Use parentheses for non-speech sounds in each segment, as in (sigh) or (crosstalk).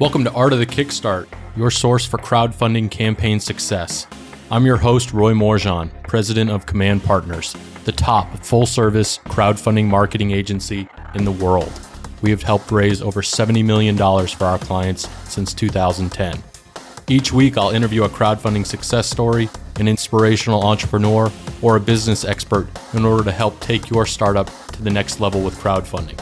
Welcome to Art of the Kickstart, your source for crowdfunding campaign success. I'm your host, Roy Morejon, president of Command Partners, the top full service crowdfunding marketing agency in the world. We have helped raise over $70 million for our clients since 2010. Each week, I'll interview a crowdfunding success story, an inspirational entrepreneur, or a business expert in order to help take your startup to the next level with crowdfunding.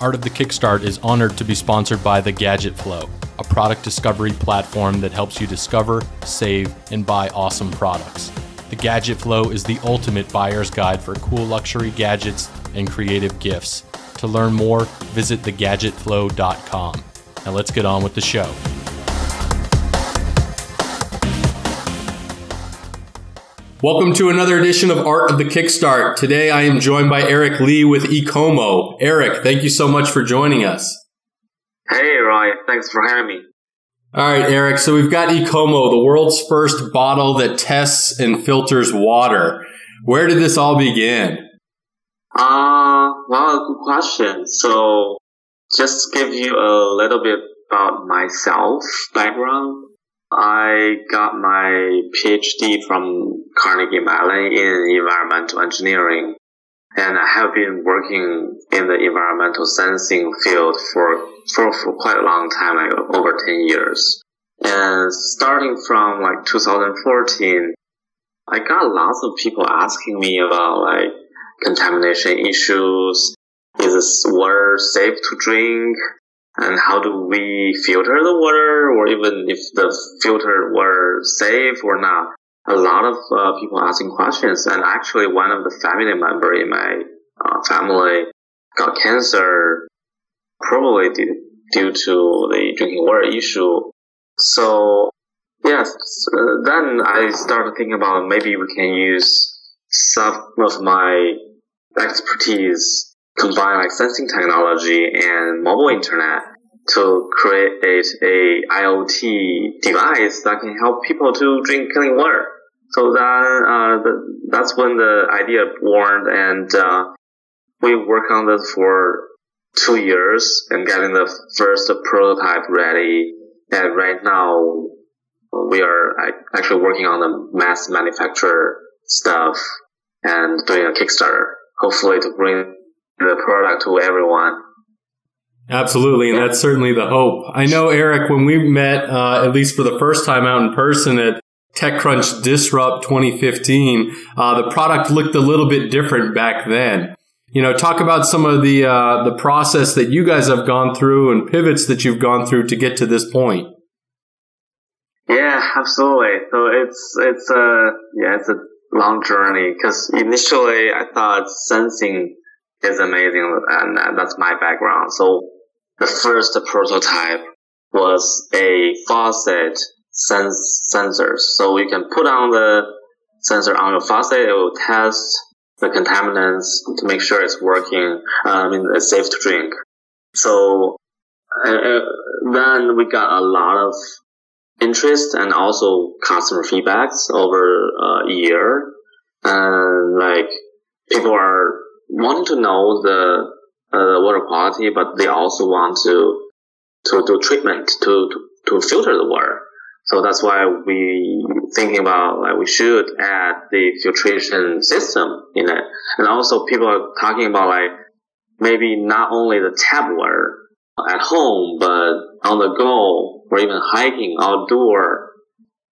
Art of the Kickstart is honored to be sponsored by The Gadget Flow, a product discovery platform that helps you discover, save, and buy awesome products. The Gadget Flow is the ultimate buyer's guide for cool luxury gadgets and creative gifts. To learn more, visit thegadgetflow.com. Now let's get on with the show. Welcome to another edition of Art of the Kickstart. Today I am joined by Eric Li with Ecomo. Eric, thank you so much for joining us. Hey, Roy. Thanks for having me. All right, Eric. So we've got Ecomo, the world's first bottle that tests and filters water. Where did this all begin? Uh, well, good question. So, just give you a little bit about myself, background. I got my PhD from Carnegie Mellon in environmental engineering, and I have been working in the environmental sensing field for, for, for quite a long time, like over 10 years. And starting from like 2014, I got lots of people asking me about like contamination issues. Is this water safe to drink? And how do we filter the water, or even if the filter were safe or not. A lot of uh, people asking questions, and actually, one of the family member in my uh, family got cancer, probably due, due to the drinking water issue. So, yes, uh, then I started thinking about maybe we can use some of my expertise combine like sensing technology and mobile internet to create a IoT device that can help people to drink clean water. So that uh, that's when the idea born, and uh, we work on this for two years and getting the first prototype ready. And right now, we are actually working on the mass manufacture stuff and doing a Kickstarter, hopefully to bring the product to everyone. Absolutely, and that's certainly the hope. I know, Eric, when we met, uh, at least for the first time out in person at TechCrunch Disrupt 2015, uh, the product looked a little bit different back then. You know, talk about some of the uh, the process that you guys have gone through and pivots that you've gone through to get to this point. Yeah, absolutely. So it's it's a yeah, it's a long journey because initially I thought sensing is amazing, and that's my background. So the first prototype was a faucet sens- sensor. So you can put on the sensor on your faucet, it will test the contaminants to make sure it's working, uh, I mean, it's safe to drink. So uh, uh, then we got a lot of interest and also customer feedbacks over a year. And like people are wanting to know the uh, water quality, but they also want to to do treatment to, to to filter the water. So that's why we thinking about like we should add the filtration system in it, and also people are talking about like maybe not only the tap water at home, but on the go or even hiking outdoor.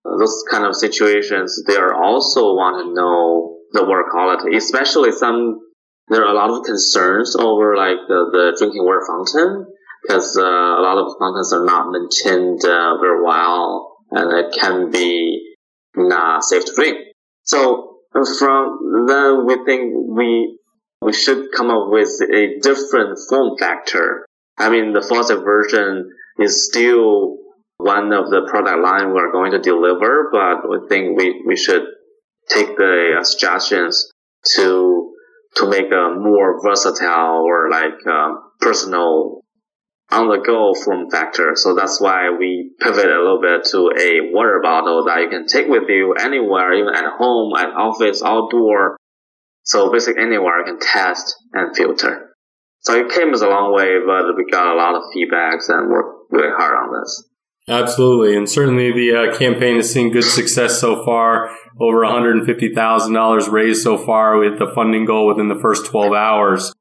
Those kind of situations, they are also want to know the water quality, especially some there are a lot of concerns over like the, the drinking water fountain because uh, a lot of fountains are not maintained uh, very well and it can be not safe to drink. So from then we think we we should come up with a different form factor. I mean, the faucet version is still one of the product line we're going to deliver, but we think we, we should take the suggestions to to make a more versatile or like um, personal on the go form factor. So that's why we pivot a little bit to a water bottle that you can take with you anywhere, even at home, at office, outdoor. So basically anywhere you can test and filter. So it came a long way, but we got a lot of feedbacks and work really hard on this. Absolutely, and certainly the uh, campaign has seen good success so far. Over one hundred and fifty thousand dollars raised so far with the funding goal within the first twelve hours.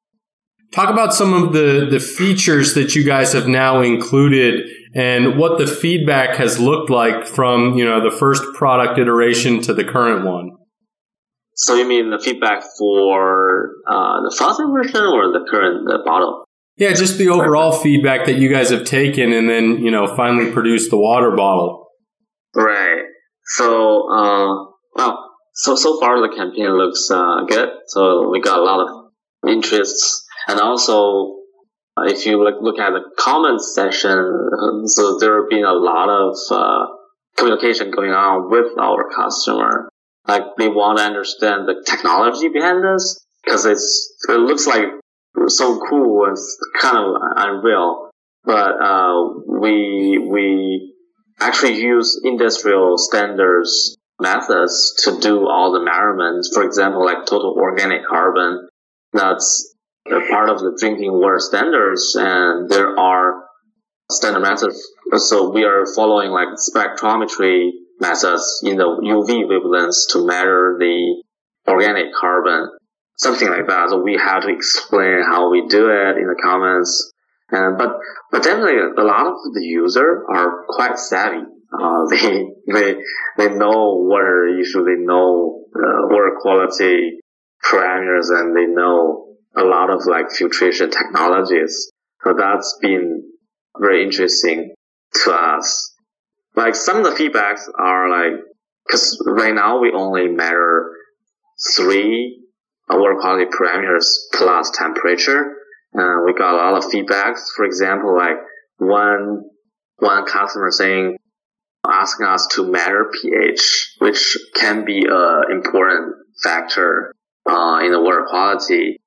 Talk about some of the the features that you guys have now included and what the feedback has looked like from you know the first product iteration to the current one. So you mean the feedback for uh, the faucet version or the current the bottle? Yeah, just the overall feedback that you guys have taken and then, you know, finally produced the water bottle. Right. So, uh, well, so, so far the campaign looks, uh, good. So we got a lot of interests and also, uh, if you look, look at the comments section, so there have been a lot of, uh, communication going on with our customer. Like they want to understand the technology behind this because it's, it looks like so cool and kind of unreal. But uh, we we actually use industrial standards methods to do all the measurements. For example, like total organic carbon. That's part of the drinking water standards, and there are standard methods. So we are following like spectrometry methods in the UV wavelengths to measure the organic carbon something like that. So we have to explain how we do it in the comments. And, but, but definitely a lot of the user are quite savvy. Uh, (laughs) they, they, they know water issue, they know uh, water quality parameters, and they know a lot of like filtration technologies. So that's been very interesting to us. Like some of the feedbacks are like, cause right now we only measure three water quality parameters plus temperature. Uh, we got a lot of feedbacks. For example, like one one customer saying asking us to measure pH, which can be an important factor uh, in the water quality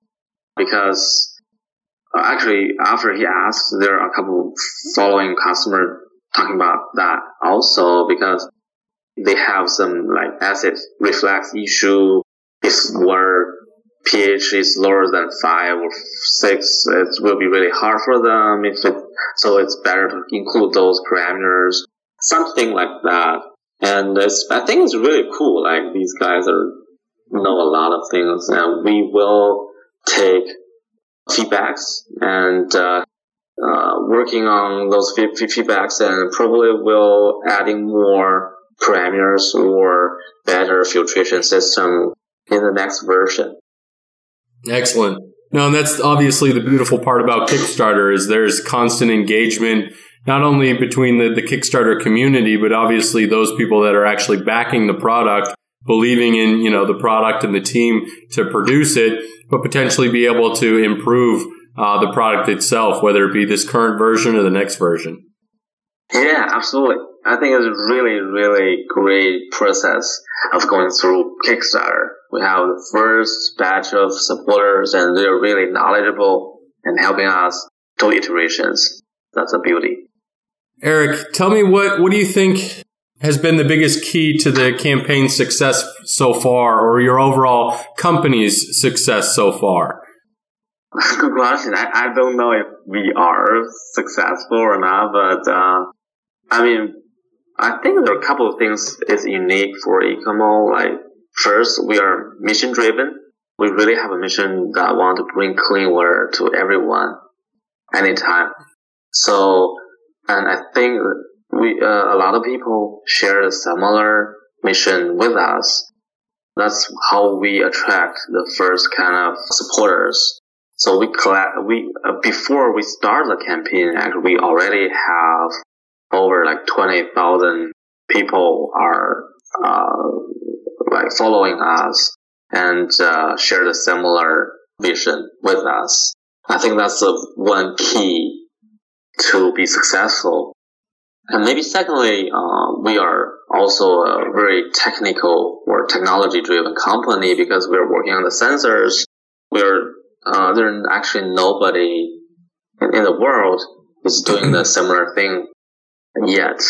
because uh, actually after he asked, there are a couple following customers talking about that also because they have some like acid reflux issue if water pH is lower than five or six, it will be really hard for them. If it, so it's better to include those parameters, something like that. And I think it's really cool. Like these guys are know a lot of things, and we will take feedbacks and uh, uh, working on those feedbacks, and probably will adding more parameters or better filtration system in the next version. Excellent. No, and that's obviously the beautiful part about Kickstarter is there's constant engagement, not only between the, the Kickstarter community, but obviously those people that are actually backing the product, believing in, you know, the product and the team to produce it, but potentially be able to improve uh, the product itself, whether it be this current version or the next version. Yeah, absolutely. I think it's a really, really great process of going through Kickstarter. We have the first batch of supporters and they're really knowledgeable and helping us two iterations. That's a beauty. Eric, tell me what, what do you think has been the biggest key to the campaign's success so far or your overall company's success so far? (laughs) Good question. I, I don't know if we are successful or not, but uh, I mean, I think there are a couple of things is unique for Ecomo. Like first, we are mission driven. We really have a mission that want to bring clean water to everyone, anytime. So, and I think we uh, a lot of people share a similar mission with us. That's how we attract the first kind of supporters. So we collect, we, uh, before we start the campaign, actually, we already have over like 20,000 people are, uh, like following us and, uh, share the similar vision with us. I think that's the one key to be successful. And maybe secondly, uh, we are also a very technical or technology driven company because we're working on the sensors. We're, uh, there's actually nobody in the world is doing the similar thing yet.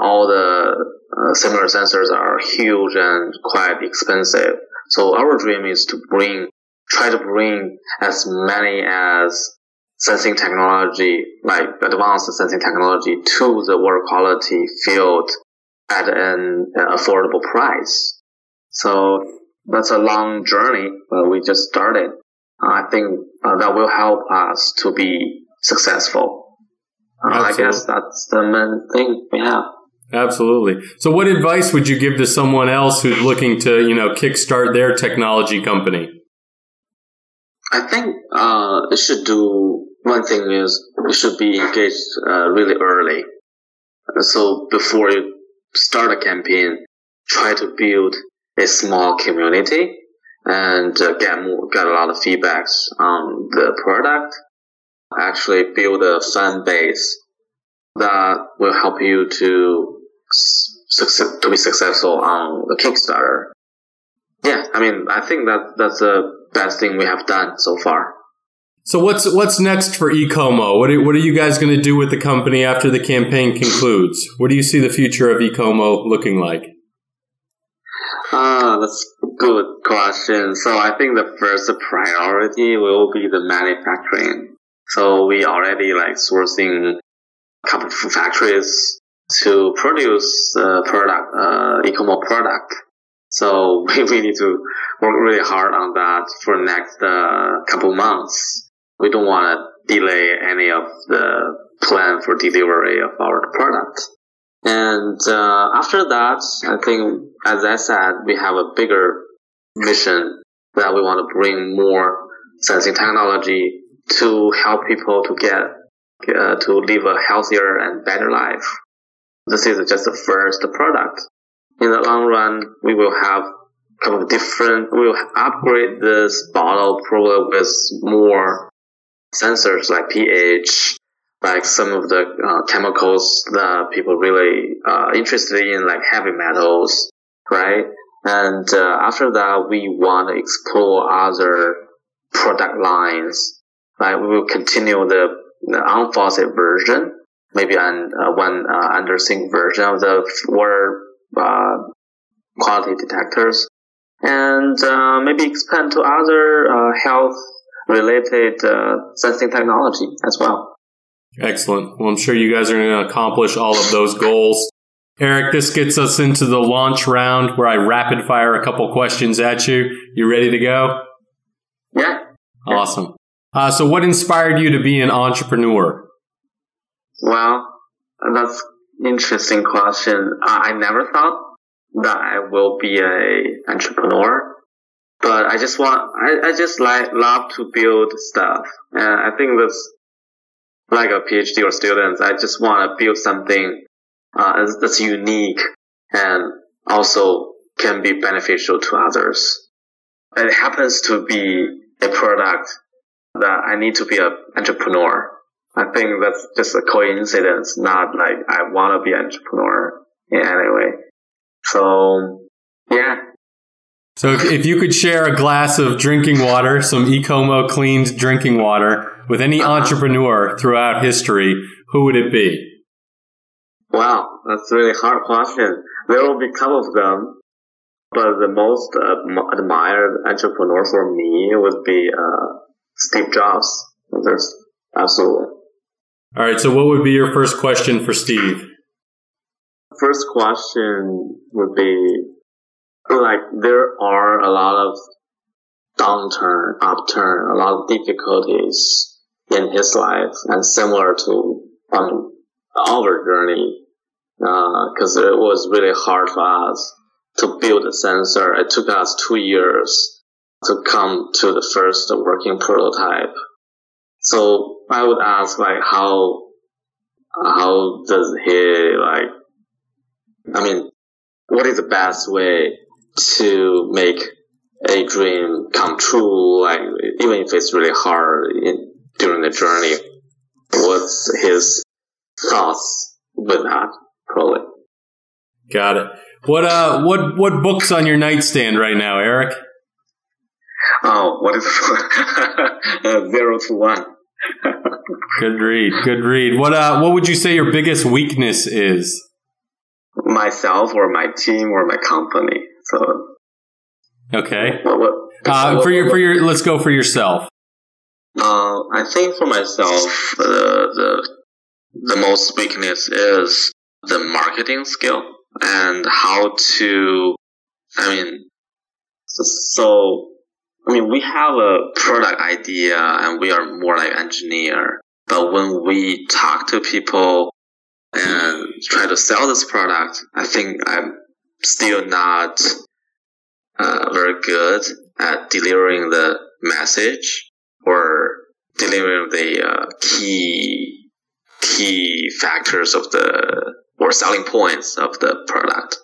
All the uh, similar sensors are huge and quite expensive. So our dream is to bring, try to bring as many as sensing technology, like advanced sensing technology to the water quality field at an affordable price. So that's a long journey, but we just started. I think uh, that will help us to be successful. Uh, I guess that's the main thing have. Absolutely. So, what advice would you give to someone else who's looking to, you know, kickstart their technology company? I think uh, it should do one thing is it should be engaged uh, really early. So before you start a campaign, try to build a small community and uh, get more, get a lot of feedbacks on the product. Actually, build a fan base that will help you to success, to be successful on the Kickstarter. Yeah, I mean, I think that that's the best thing we have done so far. So what's what's next for Ecomo? What are, what are you guys going to do with the company after the campaign concludes? What do you see the future of Ecomo looking like? Ah, that's a good question. So I think the first priority will be the manufacturing. So we already like sourcing a couple of factories to produce the product, uh, Ecomo product. So (laughs) we, we need to work really hard on that for next uh, couple months. We don't want to delay any of the plan for delivery of our product. And uh, after that, I think, as I said, we have a bigger mission that we want to bring more sensing technology to help people to get uh, to live a healthier and better life. This is just the first product. In the long run, we will have couple of different. We will upgrade this bottle probably with more sensors like pH, like some of the uh, chemicals that people really uh, interested in, like heavy metals, right? And uh, after that, we want to explore other product lines. Like we will continue the, the unfaucet version, maybe an, uh, one uh, under sink version of the water uh, quality detectors, and uh, maybe expand to other uh, health related sensing technology as well. Excellent. Well, I'm sure you guys are going to accomplish all of those goals. Eric, this gets us into the launch round where I rapid fire a couple questions at you. You ready to go? Yeah. Awesome. Uh, so, what inspired you to be an entrepreneur? Well, that's interesting question. I never thought that I will be a entrepreneur, but I just want, I, I just like, love to build stuff. And I think that's like a PhD or students, I just want to build something uh, that's unique and also can be beneficial to others. It happens to be a product that I need to be an entrepreneur. I think that's just a coincidence, not like I want to be an entrepreneur in any way. So, yeah. So if, if you could share a glass of drinking water, some Ecomo cleaned drinking water, with any uh-huh. entrepreneur throughout history, who would it be? Wow, that's a really hard question. There will be a couple of them, but the most uh, admired entrepreneur for me would be uh, Steve Jobs. There's absolutely. All right. So, what would be your first question for Steve? First question would be like there are a lot of downturn, upturn, a lot of difficulties in his life and similar to um, our journey because uh, it was really hard for us to build a sensor. It took us two years to come to the first working prototype. So I would ask like how how does he like I mean what is the best way to make a dream come true like even if it's really hard in, during the journey. What's his thoughts with that? Probably. Got it. What uh, what what books on your nightstand right now, Eric? Oh, what is uh, (laughs) zero to one? Good read. Good read. What uh, what would you say your biggest weakness is? Myself, or my team, or my company. So. Okay. What, what, uh, for your for your, let's go for yourself. Uh, I think for myself, uh, the the most weakness is the marketing skill and how to. I mean, so, so I mean, we have a product idea and we are more like engineer. But when we talk to people and try to sell this product, I think I'm still not uh, very good at delivering the message or delivering the uh, key key factors of the or selling points of the product.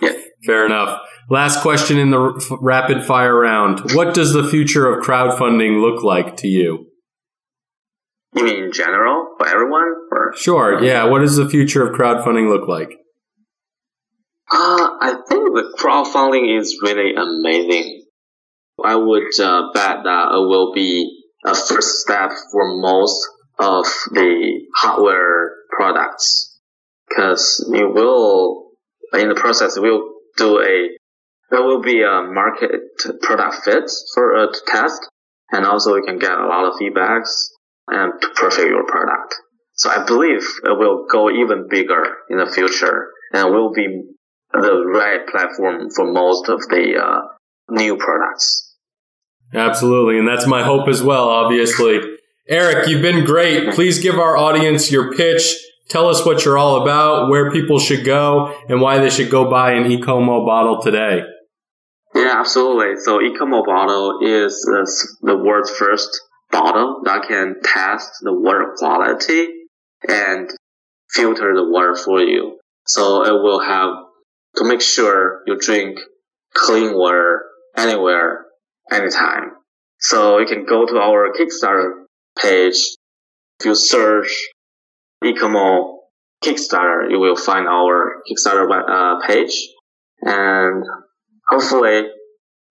Yeah. Fair enough. Last question in the rapid fire round. What does the future of crowdfunding look like to you? You mean in general for everyone? Or? Sure. Yeah. What does the future of crowdfunding look like? Uh, I think the crowdfunding is really amazing. I would uh, bet that it will be a first step for most of the hardware products because it will, in the process, will do a, there will be a market product fit for a test and also you can get a lot of feedbacks and to perfect your product. So I believe it will go even bigger in the future and will be the right platform for most of the uh, new products. Absolutely. And that's my hope as well, obviously. Eric, you've been great. Please give our audience your pitch. Tell us what you're all about, where people should go, and why they should go buy an Ecomo bottle today. Yeah, absolutely. So Ecomo bottle is uh, the world's first bottle that can test the water quality and filter the water for you. So it will have to make sure you drink clean water anywhere, anytime. So you can go to our Kickstarter page. If you search Ecomo Kickstarter, you will find our Kickstarter uh, page, and hopefully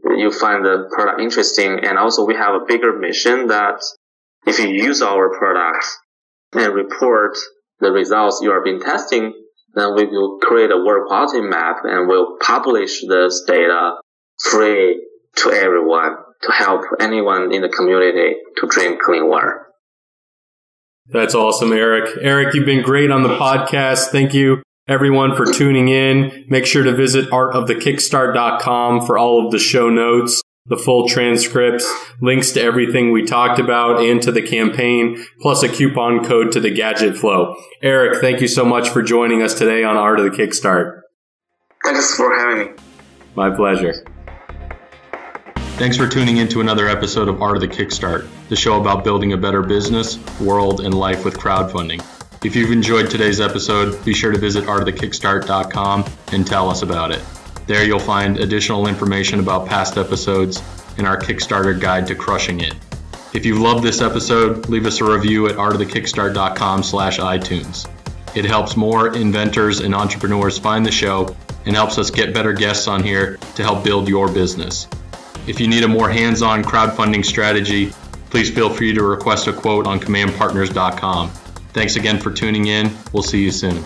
you find the product interesting. And also, we have a bigger mission that if you use our product and report the results you have been testing, then we will create a water quality map and we'll publish this data free to everyone to help anyone in the community to drink clean water. That's awesome, Eric. Eric, you've been great on the podcast. Thank you everyone for tuning in. Make sure to visit artofthekickstart.com for all of the show notes, the full transcripts, links to everything we talked about and to the campaign, plus a coupon code to the gadget flow. Eric, thank you so much for joining us today on Art of the Kickstart. Thanks for having me. My pleasure. Thanks for tuning in to another episode of Art of the Kickstart, the show about building a better business, world, and life with crowdfunding. If you've enjoyed today's episode, be sure to visit artofthekickstart.com and tell us about it. There you'll find additional information about past episodes and our Kickstarter guide to crushing it. If you loved this episode, leave us a review at artofthekickstart.com slash iTunes. It helps more inventors and entrepreneurs find the show and helps us get better guests on here to help build your business. If you need a more hands-on crowdfunding strategy, please feel free to request a quote on commandpartners.com. Thanks again for tuning in. We'll see you soon.